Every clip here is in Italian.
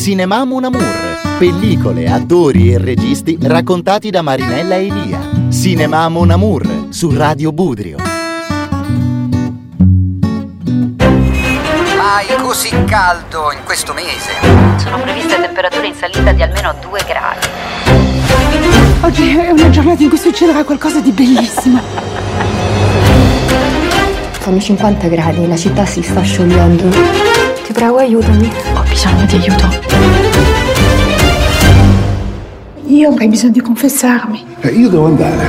Cinema Mon Amour, pellicole, attori e registi raccontati da Marinella Elia. Cinema Mon Amour su Radio Budrio. Mai così caldo in questo mese. Sono previste temperature in salita di almeno 2 gradi. Oggi è una giornata in cui succederà qualcosa di bellissimo. Fanno 50 gradi, la città si sta sciogliendo. Ti prego, aiutami. Ho bisogno di aiuto. Io avrei bisogno di confessarmi. Eh, io devo andare.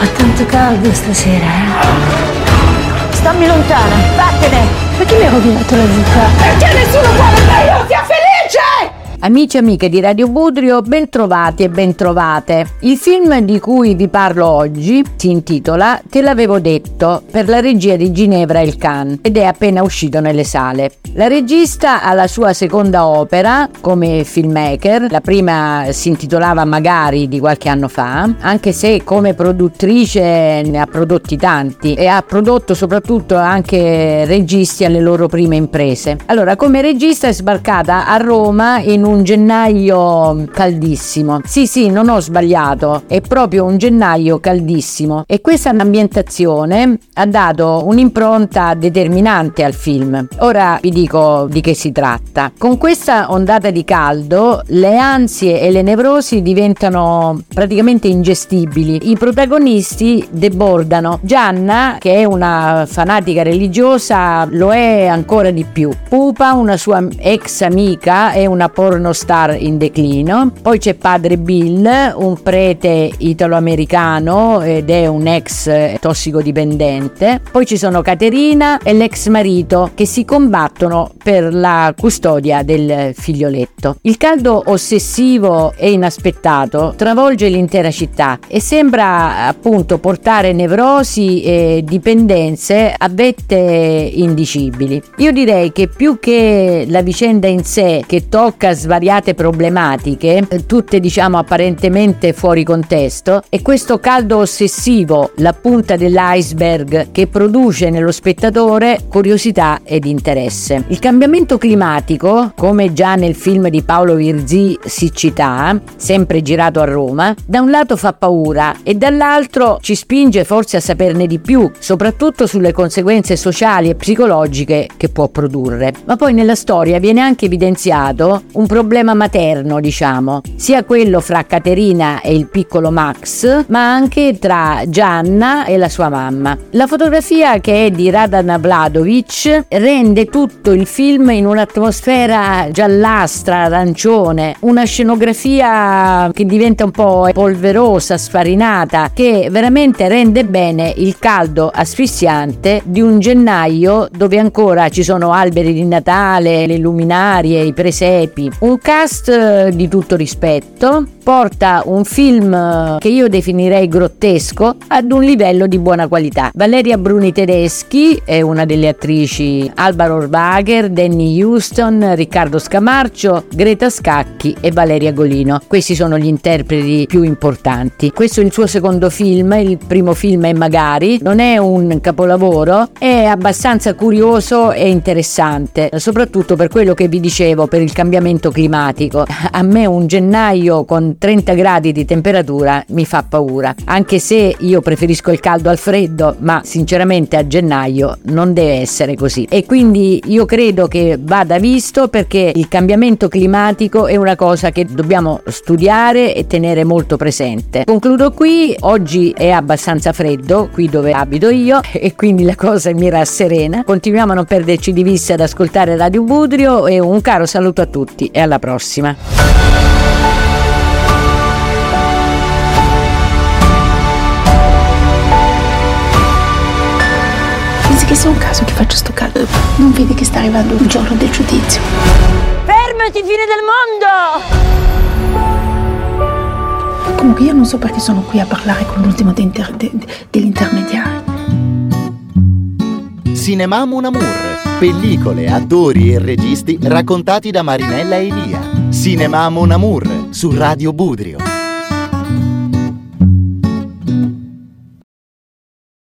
Ha tanto caldo stasera, eh? Stammi lontana, vattene! Perché mi hai rovinato la vita? Perché nessuno vuole Amici e amiche di Radio Budrio, bentrovati e bentrovate. Il film di cui vi parlo oggi si intitola Te l'avevo detto per la regia di Ginevra El Khan ed è appena uscito nelle sale. La regista ha la sua seconda opera come filmmaker, la prima si intitolava Magari di qualche anno fa, anche se come produttrice ne ha prodotti tanti e ha prodotto soprattutto anche registi alle loro prime imprese. Allora, come regista è sbarcata a Roma in un gennaio caldissimo. Sì, sì, non ho sbagliato, è proprio un gennaio caldissimo e questa ambientazione ha dato un'impronta determinante al film. Ora vi dico di che si tratta. Con questa ondata di caldo, le ansie e le nevrosi diventano praticamente ingestibili. I protagonisti debordano. Gianna, che è una fanatica religiosa, lo è ancora di più. Pupa, una sua ex amica, è una pornostar in declino. Poi c'è padre Bill, un prete italo-americano ed è un ex tossicodipendente. Poi ci sono Caterina e l'ex marito che si combattono per la custodia del figlioletto. Il caldo ossessivo e inaspettato travolge l'intera città e sembra appunto portare nevrosi e dipendenze a vette indicibili. Io direi che più che la vicenda in sé che tocca svariate problematiche, tutte diciamo apparentemente fuori contesto, è questo caldo ossessivo, la punta dell'iceberg che produce nello spettatore curiosità ed interesse. Il cambiamento climatico, come già nel film di Paolo Virzì Siccità, sempre girato a Roma, da un lato fa paura e dall'altro ci spinge forse a saperne di più, soprattutto sulle conseguenze sociali e psicologiche che può produrre. Ma poi nella storia viene anche evidenziato un problema materno, diciamo, sia quello fra Caterina e il piccolo Max, ma anche tra Gianna e la sua mamma. La fotografia che è di Radan Vladovic rende tutto il film in un'atmosfera giallastra, arancione, una scenografia che diventa un po' polverosa, sfarinata, che veramente rende bene il caldo asfissiante di un gennaio dove ancora ci sono alberi di Natale, le luminarie, i presepi. Un cast eh, di tutto rispetto porta un film eh, che io definirei grottesco ad un livello di buona qualità. Valeria Bruni Tedeschi è una delle attrici, Alba Rohrwager, Danny Houston, Riccardo Scamarcio, Greta Scacchi e Valeria Golino. Questi sono gli interpreti più importanti. Questo è il suo secondo film, il primo film è Magari, non è un capolavoro, è abbastanza curioso e interessante, soprattutto per quello che vi dicevo, per il cambiamento climatico. A me un gennaio con 30 gradi di temperatura mi fa paura, anche se io preferisco il caldo al freddo, ma sinceramente a gennaio non deve essere così. E quindi io credo che vada visto perché il cambiamento climatico è una cosa che dobbiamo studiare e tenere molto presente. Concludo qui, oggi è abbastanza freddo qui dove abito io e quindi la cosa mi rasserena. Continuiamo a non perderci di vista ad ascoltare Radio Budrio e un caro saluto a tutti e alla prossima. Pensi che sia un caso che faccia sto caldo? Non vedi che sta arrivando il giorno del giudizio? Fermati, fine del mondo! Comunque io non so perché sono qui a parlare con l'ultimo de- de- dell'intermediario. Cinema Mon Amour, pellicole, attori e registi raccontati da Marinella Elia. Cinema Mon Amour su Radio Budrio.